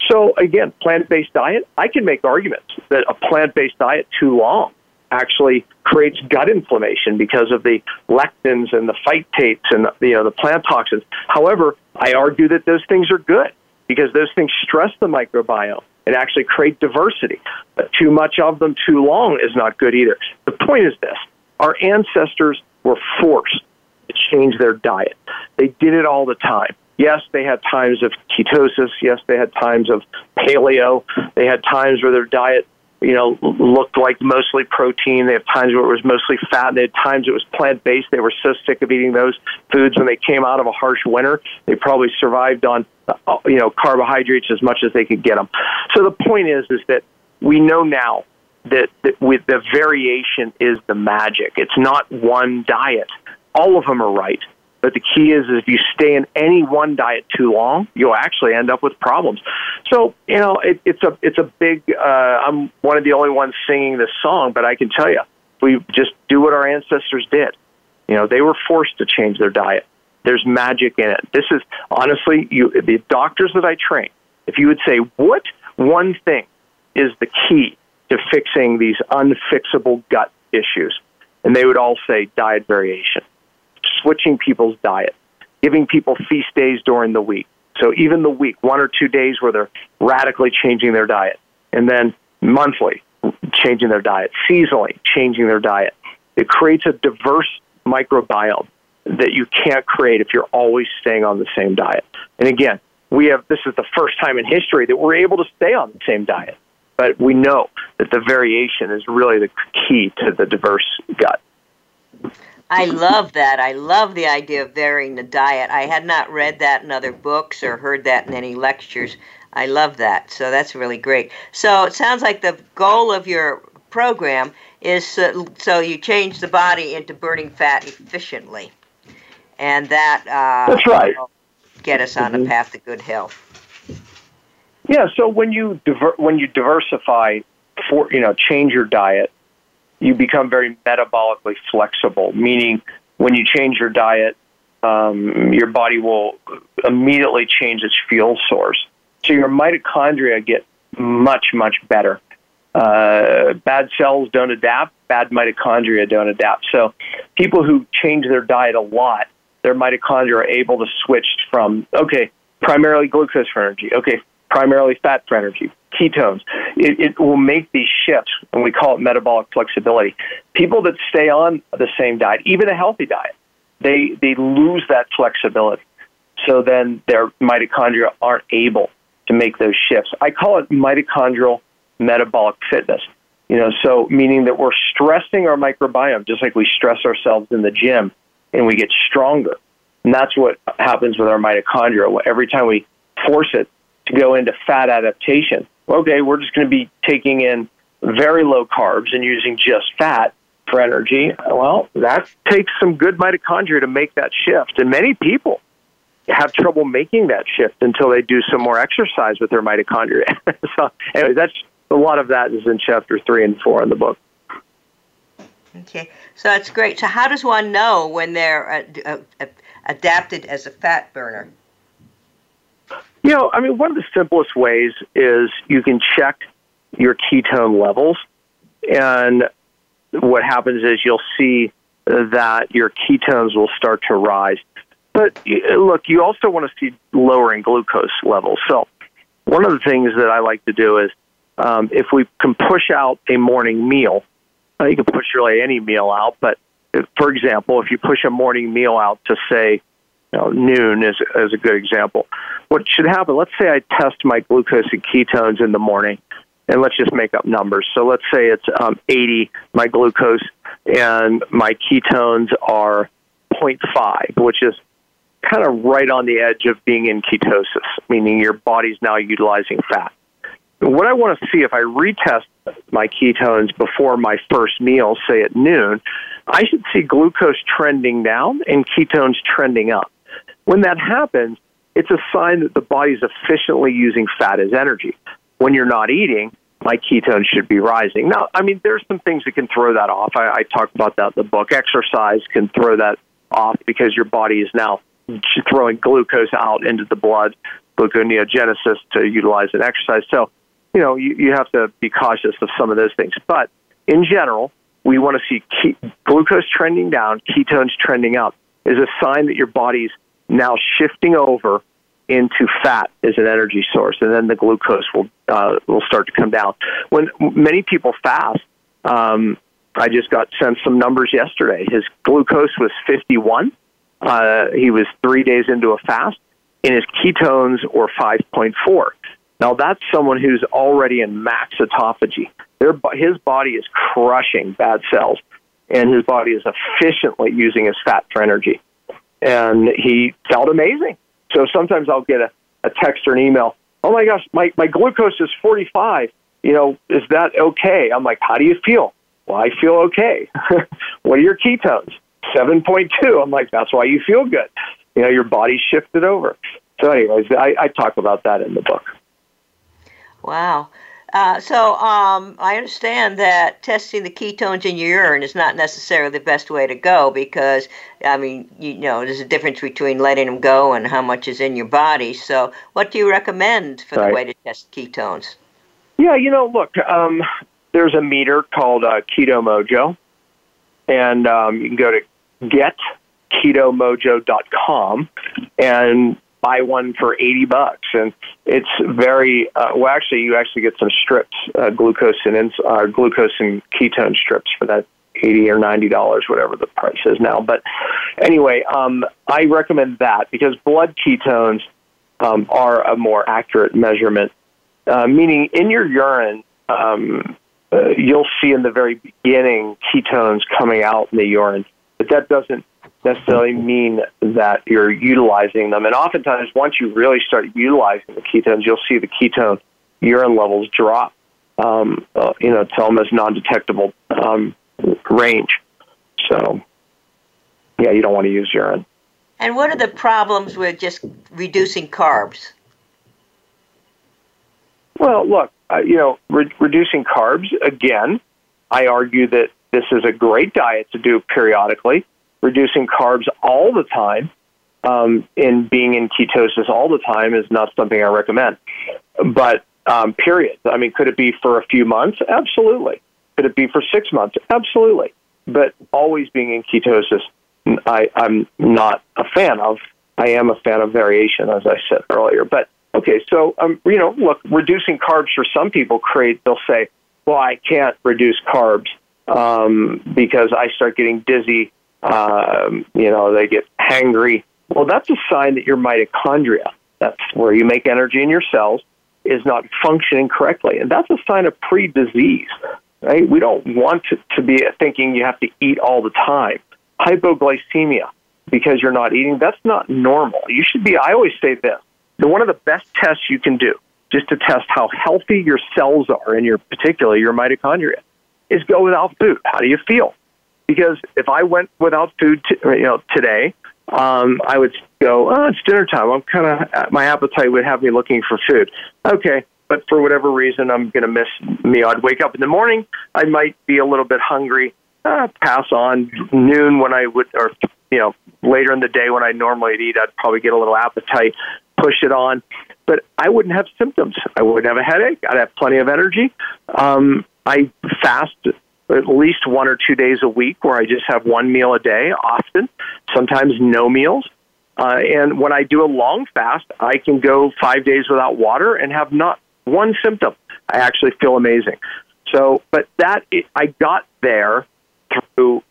[SPEAKER 2] So, again, plant based diet, I can make arguments that a plant based diet too long actually creates gut inflammation because of the lectins and the phytates and the, you know the plant toxins. However, I argue that those things are good because those things stress the microbiome and actually create diversity. But too much of them too long is not good either. The point is this: our ancestors were forced to change their diet. They did it all the time. Yes, they had times of ketosis. Yes, they had times of paleo. They had times where their diet you know, looked like mostly protein. They have times where it was mostly fat. They had times it was plant based. They were so sick of eating those foods when they came out of a harsh winter. They probably survived on, uh, you know, carbohydrates as much as they could get them. So the point is, is that we know now that, that with the variation is the magic. It's not one diet. All of them are right. But the key is, is if you stay in any one diet too long, you'll actually end up with problems. So you know, it, it's a it's a big. Uh, I'm one of the only ones singing this song, but I can tell you, we just do what our ancestors did. You know, they were forced to change their diet. There's magic in it. This is honestly, you the doctors that I train. If you would say what one thing is the key to fixing these unfixable gut issues, and they would all say diet variation switching people's diet, giving people feast days during the week. So even the week, one or two days where they're radically changing their diet, and then monthly, changing their diet, seasonally, changing their diet. It creates a diverse microbiome that you can't create if you're always staying on the same diet. And again, we have this is the first time in history that we're able to stay on the same diet. But we know that the variation is really the key to the diverse gut.
[SPEAKER 1] I love that. I love the idea of varying the diet. I had not read that in other books or heard that in any lectures. I love that. So that's really great. So it sounds like the goal of your program is uh, so you change the body into burning fat efficiently, and that
[SPEAKER 2] uh, that's right.
[SPEAKER 1] Get us on mm-hmm. a path to good health.
[SPEAKER 2] Yeah. So when you diver- when you diversify, for you know, change your diet you become very metabolically flexible, meaning when you change your diet, um, your body will immediately change its fuel source. So your mitochondria get much, much better. Uh, bad cells don't adapt, bad mitochondria don't adapt. So people who change their diet a lot, their mitochondria are able to switch from, okay, primarily glucose for energy, okay, primarily fat for energy, ketones. It, it will make these shifts, and we call it metabolic flexibility. People that stay on the same diet, even a healthy diet, they, they lose that flexibility. So then their mitochondria aren't able to make those shifts. I call it mitochondrial metabolic fitness. You know, so meaning that we're stressing our microbiome just like we stress ourselves in the gym and we get stronger. And that's what happens with our mitochondria. Every time we force it to go into fat adaptation, okay, we're just going to be taking in very low carbs and using just fat for energy. Well, that takes some good mitochondria to make that shift. And many people have trouble making that shift until they do some more exercise with their mitochondria. [laughs] so, anyway, that's a lot of that is in chapter three and four in the book.
[SPEAKER 1] Okay, so that's great. So, how does one know when they're uh, uh, adapted as a fat burner?
[SPEAKER 2] You know, I mean, one of the simplest ways is you can check your ketone levels, and what happens is you'll see that your ketones will start to rise. But look, you also want to see lowering glucose levels. So, one of the things that I like to do is um, if we can push out a morning meal, uh, you can push really any meal out, but if, for example, if you push a morning meal out to say, know, noon is, is a good example. What should happen, let's say I test my glucose and ketones in the morning, and let's just make up numbers. So let's say it's um, 80, my glucose, and my ketones are 0.5, which is kind of right on the edge of being in ketosis, meaning your body's now utilizing fat. What I want to see if I retest my ketones before my first meal, say at noon, I should see glucose trending down and ketones trending up. When that happens, it's a sign that the body's efficiently using fat as energy. When you're not eating, my ketones should be rising. Now, I mean, there's some things that can throw that off. I, I talk about that in the book. Exercise can throw that off because your body is now throwing glucose out into the blood, gluconeogenesis to utilize in exercise. So, you know, you, you have to be cautious of some of those things. But in general, we want to see ke- glucose trending down, ketones trending up, is a sign that your body's now shifting over into fat as an energy source, and then the glucose will uh, will start to come down. When many people fast, um, I just got sent some numbers yesterday. His glucose was 51. Uh, he was three days into a fast, and his ketones were 5.4. Now that's someone who's already in max autophagy. Their, his body is crushing bad cells, and his body is efficiently using his fat for energy. And he felt amazing. So sometimes I'll get a, a text or an email. Oh my gosh, my, my glucose is 45. You know, is that okay? I'm like, how do you feel? Well, I feel okay. [laughs] what are your ketones? 7.2. I'm like, that's why you feel good. You know, your body shifted over. So, anyways, I, I talk about that in the book.
[SPEAKER 1] Wow. Uh, so um, I understand that testing the ketones in your urine is not necessarily the best way to go because I mean you know there's a difference between letting them go and how much is in your body. So what do you recommend for right. the way to test ketones?
[SPEAKER 2] Yeah, you know, look, um, there's a meter called uh, Keto Mojo, and um, you can go to getketomojo.com and buy one for 80 bucks. And it's very uh, well actually you actually get some strips uh, glucose and ins- uh, glucose and ketone strips for that 80 or 90 dollars whatever the price is now. But anyway um, i recommend that because blood ketones um, are a more accurate measurement. Uh, meaning in your urine um, uh, you'll see in the very beginning ketones coming out in the urine but that doesn't necessarily mean that you're utilizing them. And oftentimes, once you really start utilizing the ketones, you'll see the ketone urine levels drop, um, uh, you know, to almost non-detectable um, range. So, yeah, you don't want to use urine.
[SPEAKER 1] And what are the problems with just reducing carbs?
[SPEAKER 2] Well, look, uh, you know, re- reducing carbs, again, I argue that this is a great diet to do periodically. Reducing carbs all the time um, and being in ketosis all the time is not something I recommend. But um, period. I mean, could it be for a few months? Absolutely. Could it be for six months? Absolutely. But always being in ketosis, I, I'm not a fan of. I am a fan of variation, as I said earlier. But okay, so um, you know, look, reducing carbs for some people create. They'll say, "Well, I can't reduce carbs um, because I start getting dizzy." Um, you know, they get hangry. Well, that's a sign that your mitochondria, that's where you make energy in your cells, is not functioning correctly, and that's a sign of pre-disease. Right? We don't want to, to be thinking you have to eat all the time. Hypoglycemia, because you're not eating, that's not normal. You should be. I always say this: the one of the best tests you can do, just to test how healthy your cells are, and your particularly your mitochondria, is go without food. How do you feel? Because if I went without food, t- you know, today, um, I would go, oh, it's dinner time. I'm kind of, my appetite would have me looking for food. Okay, but for whatever reason, I'm going to miss me. I'd wake up in the morning. I might be a little bit hungry. Uh, pass on noon when I would, or you know, later in the day when I normally eat, I'd probably get a little appetite. Push it on, but I wouldn't have symptoms. I wouldn't have a headache. I'd have plenty of energy. Um, I fast at least one or two days a week where I just have one meal a day, often, sometimes no meals. Uh, and when I do a long fast, I can go five days without water and have not one symptom. I actually feel amazing. So, but that I got there through,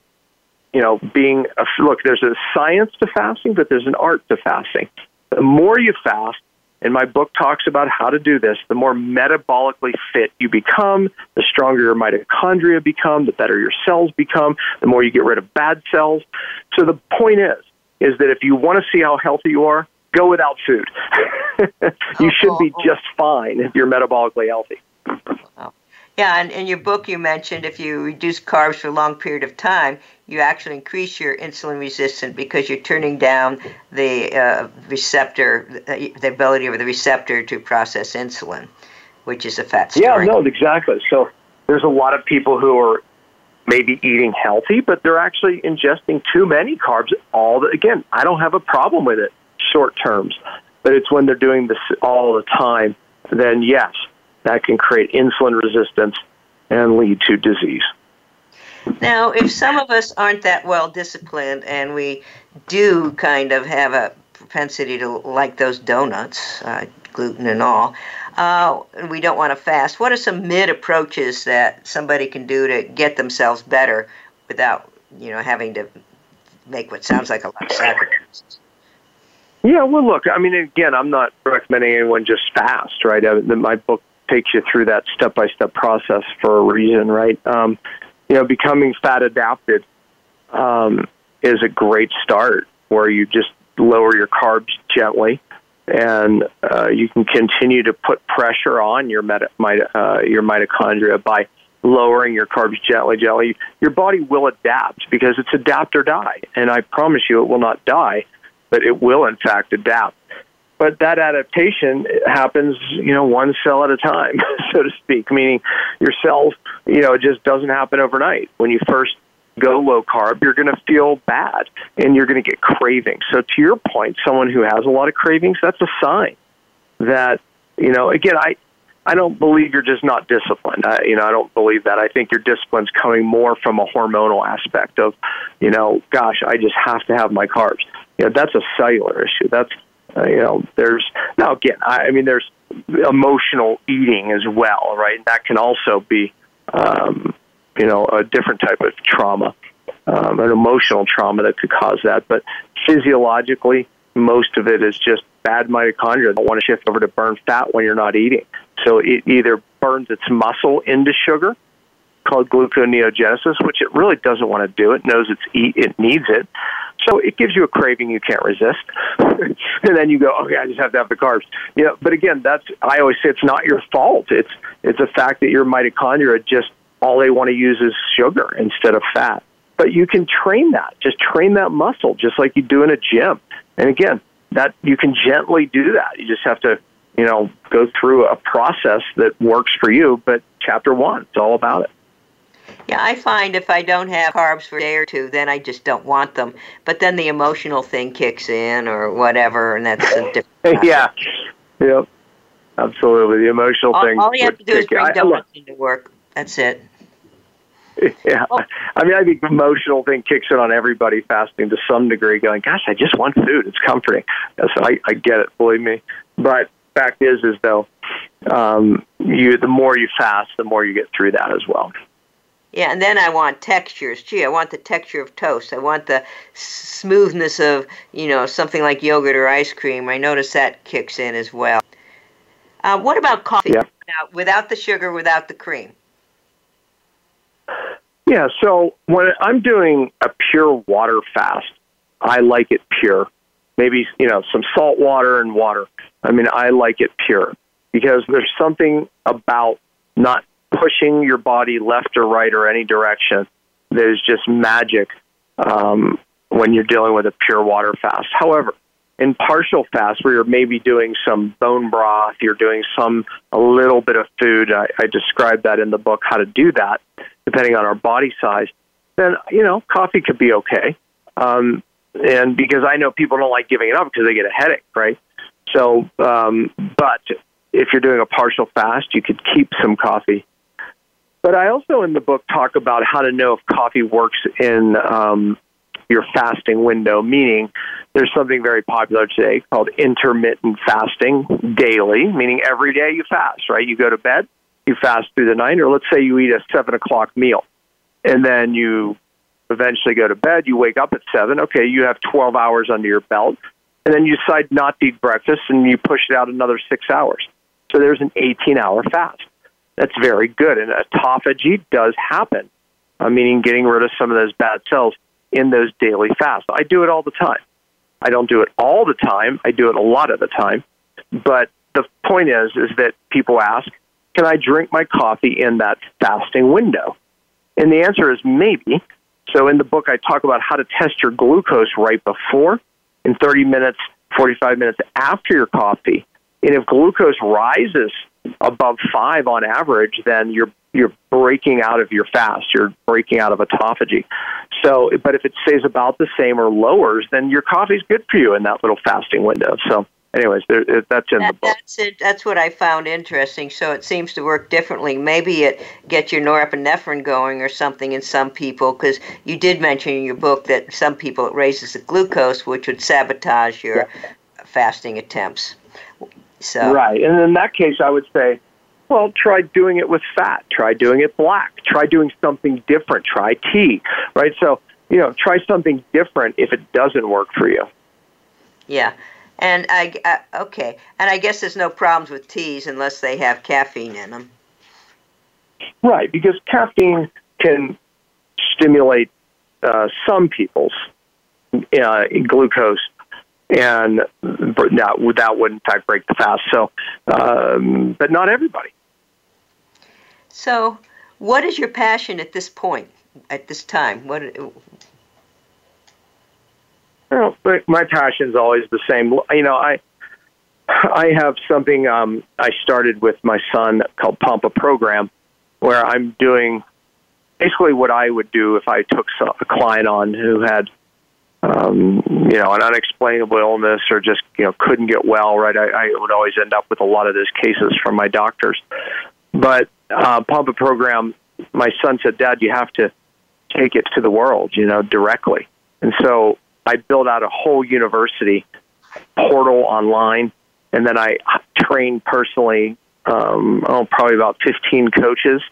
[SPEAKER 2] you know, being a, look. There's a science to fasting, but there's an art to fasting. The more you fast, and my book talks about how to do this. The more metabolically fit you become, the stronger your mitochondria become, the better your cells become, the more you get rid of bad cells. So the point is, is that if you want to see how healthy you are, go without food. [laughs] you should be oh, oh, oh. just fine if you're metabolically healthy.
[SPEAKER 1] Yeah, and in your book, you mentioned if you reduce carbs for a long period of time, you actually increase your insulin resistance because you're turning down the uh, receptor, the ability of the receptor to process insulin, which is a fat
[SPEAKER 2] storage. Yeah, no, exactly. So there's a lot of people who are maybe eating healthy, but they're actually ingesting too many carbs. All the, again, I don't have a problem with it short terms, but it's when they're doing this all the time. Then yes, that can create insulin resistance and lead to disease.
[SPEAKER 1] Now, if some of us aren't that well disciplined and we do kind of have a propensity to like those donuts, uh, gluten and all, uh, we don't want to fast, what are some mid approaches that somebody can do to get themselves better without, you know, having to make what sounds like a lot of sacrifices?
[SPEAKER 2] Yeah, well, look, I mean, again, I'm not recommending anyone just fast, right? I, my book takes you through that step by step process for a reason, right? Um, you know, becoming fat adapted um, is a great start where you just lower your carbs gently and uh, you can continue to put pressure on your meta, uh, your mitochondria by lowering your carbs gently, gently. Your body will adapt because it's adapt or die, and I promise you, it will not die, but it will in fact adapt but that adaptation happens, you know, one cell at a time, [laughs] so to speak. Meaning, your cells, you know, it just doesn't happen overnight. When you first go low carb, you're going to feel bad and you're going to get cravings. So, to your point, someone who has a lot of cravings, that's a sign that, you know, again, I, I don't believe you're just not disciplined. I, you know, I don't believe that. I think your discipline's coming more from a hormonal aspect of, you know, gosh, I just have to have my carbs. You know, that's a cellular issue. That's uh, you know, there's now again. I, I mean, there's emotional eating as well, right? And that can also be, um, you know, a different type of trauma, um, an emotional trauma that could cause that. But physiologically, most of it is just bad mitochondria that want to shift over to burn fat when you're not eating. So it either burns its muscle into sugar, called gluconeogenesis, which it really doesn't want to do. It knows it's eat, it needs it, so it gives you a craving you can't resist, [laughs] and then you go, okay, I just have to have the carbs. You know, but again, that's I always say it's not your fault. It's it's a fact that your mitochondria just all they want to use is sugar instead of fat. But you can train that. Just train that muscle, just like you do in a gym. And again, that you can gently do that. You just have to, you know, go through a process that works for you. But chapter one, it's all about it.
[SPEAKER 1] Yeah, I find if I don't have carbs for a day or two, then I just don't want them. But then the emotional thing kicks in or whatever, and that's a different. [laughs]
[SPEAKER 2] yeah. Yep. Absolutely. The emotional
[SPEAKER 1] all,
[SPEAKER 2] thing.
[SPEAKER 1] All you have to do is bring donuts into work. That's it. [laughs]
[SPEAKER 2] Yeah. Oh. I mean, I think the emotional thing kicks in on everybody fasting to some degree, going, gosh, I just want food. It's comforting. So I, I get it, believe me. But fact is, is though, um, you the more you fast, the more you get through that as well.
[SPEAKER 1] Yeah, and then I want textures. Gee, I want the texture of toast. I want the smoothness of, you know, something like yogurt or ice cream. I notice that kicks in as well. Uh, what about coffee?
[SPEAKER 2] Yeah.
[SPEAKER 1] Now, without the sugar, without the cream.
[SPEAKER 2] Yeah, so when I'm doing a pure water fast, I like it pure. Maybe, you know, some salt water and water. I mean, I like it pure because there's something about not pushing your body left or right or any direction There's just magic um, when you're dealing with a pure water fast. However, in partial fast, where you're maybe doing some bone broth, you're doing some a little bit of food. I, I describe that in the book how to do that, depending on our body size. Then you know, coffee could be okay. Um, and because I know people don't like giving it up because they get a headache, right? So, um, but if you're doing a partial fast, you could keep some coffee. But I also in the book talk about how to know if coffee works in um, your fasting window, meaning there's something very popular today called intermittent fasting daily, meaning every day you fast, right? You go to bed, you fast through the night, or let's say you eat a seven o'clock meal, and then you eventually go to bed, you wake up at seven, okay, you have 12 hours under your belt, and then you decide not to eat breakfast and you push it out another six hours. So there's an 18 hour fast. That's very good. And autophagy does happen, uh, meaning getting rid of some of those bad cells in those daily fasts. I do it all the time. I don't do it all the time. I do it a lot of the time. But the point is, is that people ask, can I drink my coffee in that fasting window? And the answer is maybe. So in the book, I talk about how to test your glucose right before, in 30 minutes, 45 minutes after your coffee. And if glucose rises above five on average, then you're you're breaking out of your fast. You're breaking out of autophagy. So, but if it stays about the same or lowers, then your coffee's good for you in that little fasting window. So, anyways, there, that's in
[SPEAKER 1] that,
[SPEAKER 2] the book.
[SPEAKER 1] That's it. That's what I found interesting. So it seems to work differently. Maybe it gets your norepinephrine going or something in some people, because you did mention in your book that some people it raises the glucose, which would sabotage your yeah. fasting attempts. So
[SPEAKER 2] right, and in that case, I would say well, try doing it with fat. Try doing it black. Try doing something different. Try tea, right? So, you know, try something different if it doesn't work for you.
[SPEAKER 1] Yeah. And I, uh, okay. And I guess there's no problems with teas unless they have caffeine in them.
[SPEAKER 2] Right, because caffeine can stimulate uh, some people's uh, glucose and that, that would in fact break the fast. So, um, but not everybody.
[SPEAKER 1] So, what is your passion at this point, at this time? What?
[SPEAKER 2] Well, my passion is always the same. You know, I I have something um, I started with my son called Pompa Program, where I'm doing basically what I would do if I took a client on who had um, you know, an unexplainable illness or just, you know, couldn't get well, right? I, I would always end up with a lot of those cases from my doctors. But uh, Pompa Program, my son said, Dad, you have to take it to the world, you know, directly. And so I built out a whole university portal online, and then I trained personally, um, oh, probably about 15 coaches.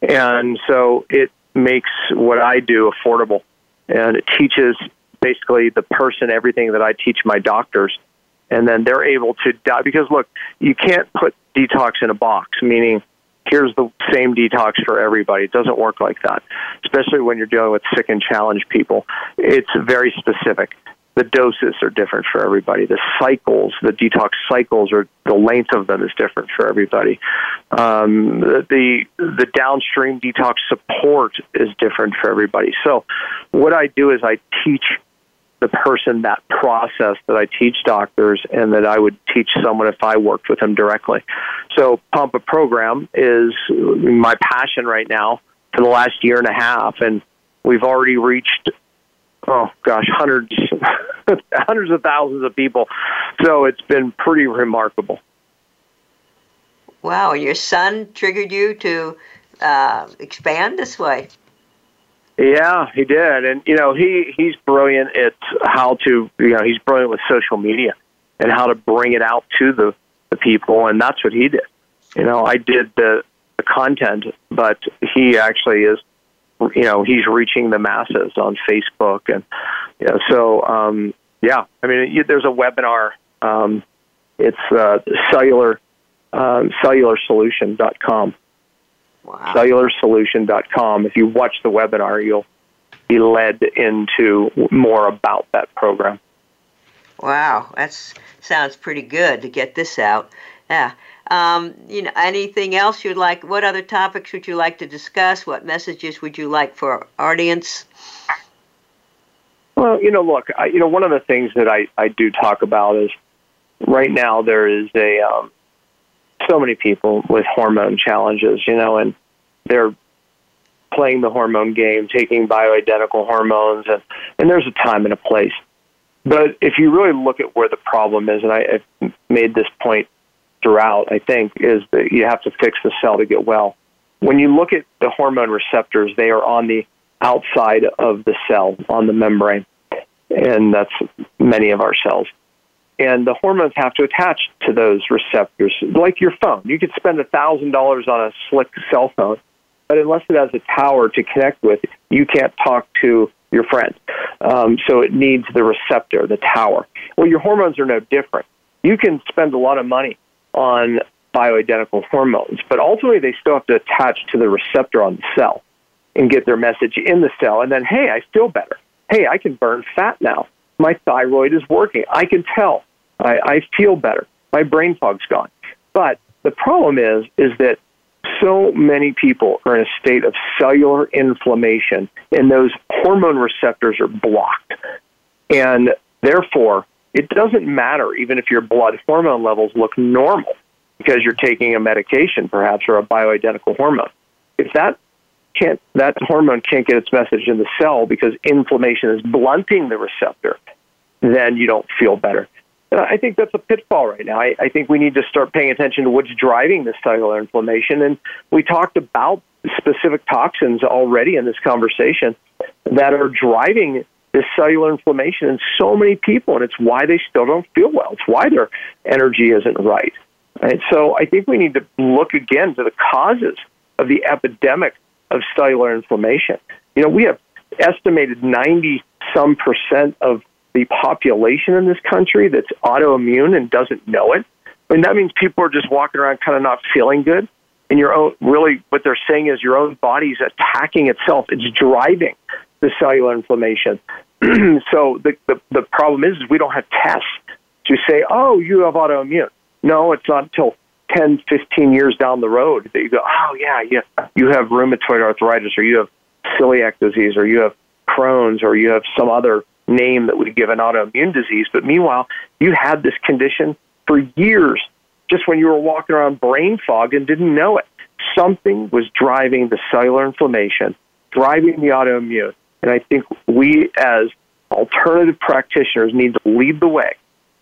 [SPEAKER 2] And so it makes what I do affordable and it teaches basically the person everything that I teach my doctors, and then they're able to die. Because look, you can't put detox in a box, meaning here's the same detox for everybody. It doesn't work like that, especially when you're dealing with sick and challenged people. It's very specific. The doses are different for everybody. The cycles, the detox cycles, or the length of them is different for everybody. Um, the the downstream detox support is different for everybody. So, what I do is I teach the person that process that I teach doctors and that I would teach someone if I worked with them directly. So Pompa Program is my passion right now for the last year and a half, and we've already reached oh gosh, hundreds, [laughs] hundreds of thousands of people. So it's been pretty remarkable.
[SPEAKER 1] Wow, your son triggered you to uh, expand this way.
[SPEAKER 2] Yeah, he did, and you know he he's brilliant at how to you know he's brilliant with social media and how to bring it out to the the people, and that's what he did. You know, I did the the content, but he actually is you know he's reaching the masses on Facebook and you know, so um, yeah. I mean you, there's a webinar um, it's uh, cellular um, cellularsolution.com
[SPEAKER 1] wow.
[SPEAKER 2] cellularsolution.com if you watch the webinar you'll be led into more about that program
[SPEAKER 1] wow that sounds pretty good to get this out yeah um, you know, anything else you'd like? What other topics would you like to discuss? What messages would you like for our audience?
[SPEAKER 2] Well, you know, look, I, you know, one of the things that I, I do talk about is right now there is a um, so many people with hormone challenges, you know, and they're playing the hormone game, taking bioidentical hormones, and and there's a time and a place. But if you really look at where the problem is, and I, I've made this point throughout, I think, is that you have to fix the cell to get well. When you look at the hormone receptors, they are on the outside of the cell, on the membrane, and that's many of our cells. And the hormones have to attach to those receptors, like your phone. You could spend $1,000 on a slick cell phone, but unless it has a tower to connect with, you can't talk to your friend. Um, so it needs the receptor, the tower. Well, your hormones are no different. You can spend a lot of money on bioidentical hormones, but ultimately they still have to attach to the receptor on the cell and get their message in the cell. And then, hey, I feel better. Hey, I can burn fat now. My thyroid is working. I can tell. I, I feel better. My brain fog's gone. But the problem is, is that so many people are in a state of cellular inflammation, and those hormone receptors are blocked. And therefore, it doesn't matter even if your blood hormone levels look normal because you're taking a medication perhaps or a bioidentical hormone. If that can't that hormone can't get its message in the cell because inflammation is blunting the receptor, then you don't feel better. And I think that's a pitfall right now. I, I think we need to start paying attention to what's driving this cellular inflammation. And we talked about specific toxins already in this conversation that are driving this cellular inflammation in so many people, and it's why they still don't feel well. It's why their energy isn't right. Right? So I think we need to look again to the causes of the epidemic of cellular inflammation. You know, we have estimated 90 some percent of the population in this country that's autoimmune and doesn't know it. I mean, that means people are just walking around kind of not feeling good. And your own, really, what they're saying is your own body's attacking itself. It's driving the cellular inflammation. [clears throat] so the, the, the problem is, is we don't have tests to say, oh, you have autoimmune. No, it's not until 10, 15 years down the road that you go, oh, yeah, yeah, you have rheumatoid arthritis or you have celiac disease or you have Crohn's or you have some other name that we give an autoimmune disease. But meanwhile, you had this condition for years just when you were walking around brain fog and didn't know it. Something was driving the cellular inflammation, driving the autoimmune. And I think we as alternative practitioners need to lead the way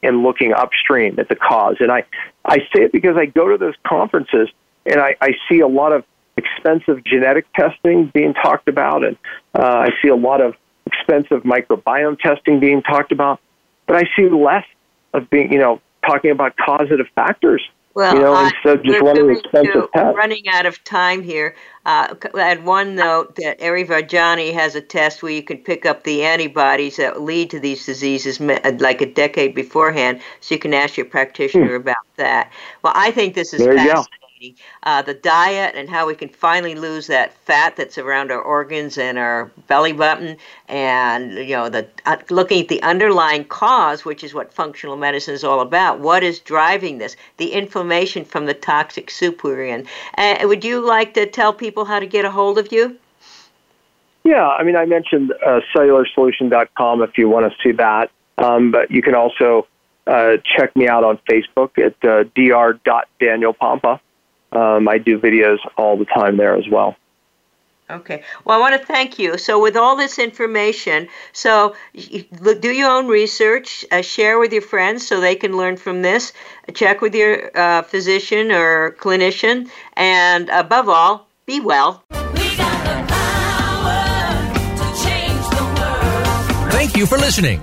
[SPEAKER 2] in looking upstream at the cause. And I, I say it because I go to those conferences and I, I see a lot of expensive genetic testing being talked about, and uh, I see a lot of expensive microbiome testing being talked about, but I see less of being, you know, talking about causative factors
[SPEAKER 1] well,
[SPEAKER 2] you know,
[SPEAKER 1] uh,
[SPEAKER 2] instead of just running expensive tests.
[SPEAKER 1] Running out of time here. Uh, add one note that Eri Vojdani has a test where you can pick up the antibodies that lead to these diseases like a decade beforehand, so you can ask your practitioner hmm. about that. Well, I think this is
[SPEAKER 2] there
[SPEAKER 1] uh, the diet and how we can finally lose that fat that's around our organs and our belly button, and you know the uh, looking at the underlying cause, which is what functional medicine is all about. What is driving this? The inflammation from the toxic soup we're in. Uh, would you like to tell people how to get a hold of you?
[SPEAKER 2] Yeah, I mean, I mentioned uh, cellularsolution.com if you want to see that, um, but you can also uh, check me out on Facebook at uh, dr.danielpompa. Um, I do videos all the time there as well.
[SPEAKER 1] Okay. Well, I want to thank you. So, with all this information, so do your own research, uh, share with your friends so they can learn from this, check with your uh, physician or clinician, and above all, be well.
[SPEAKER 3] Thank you for listening.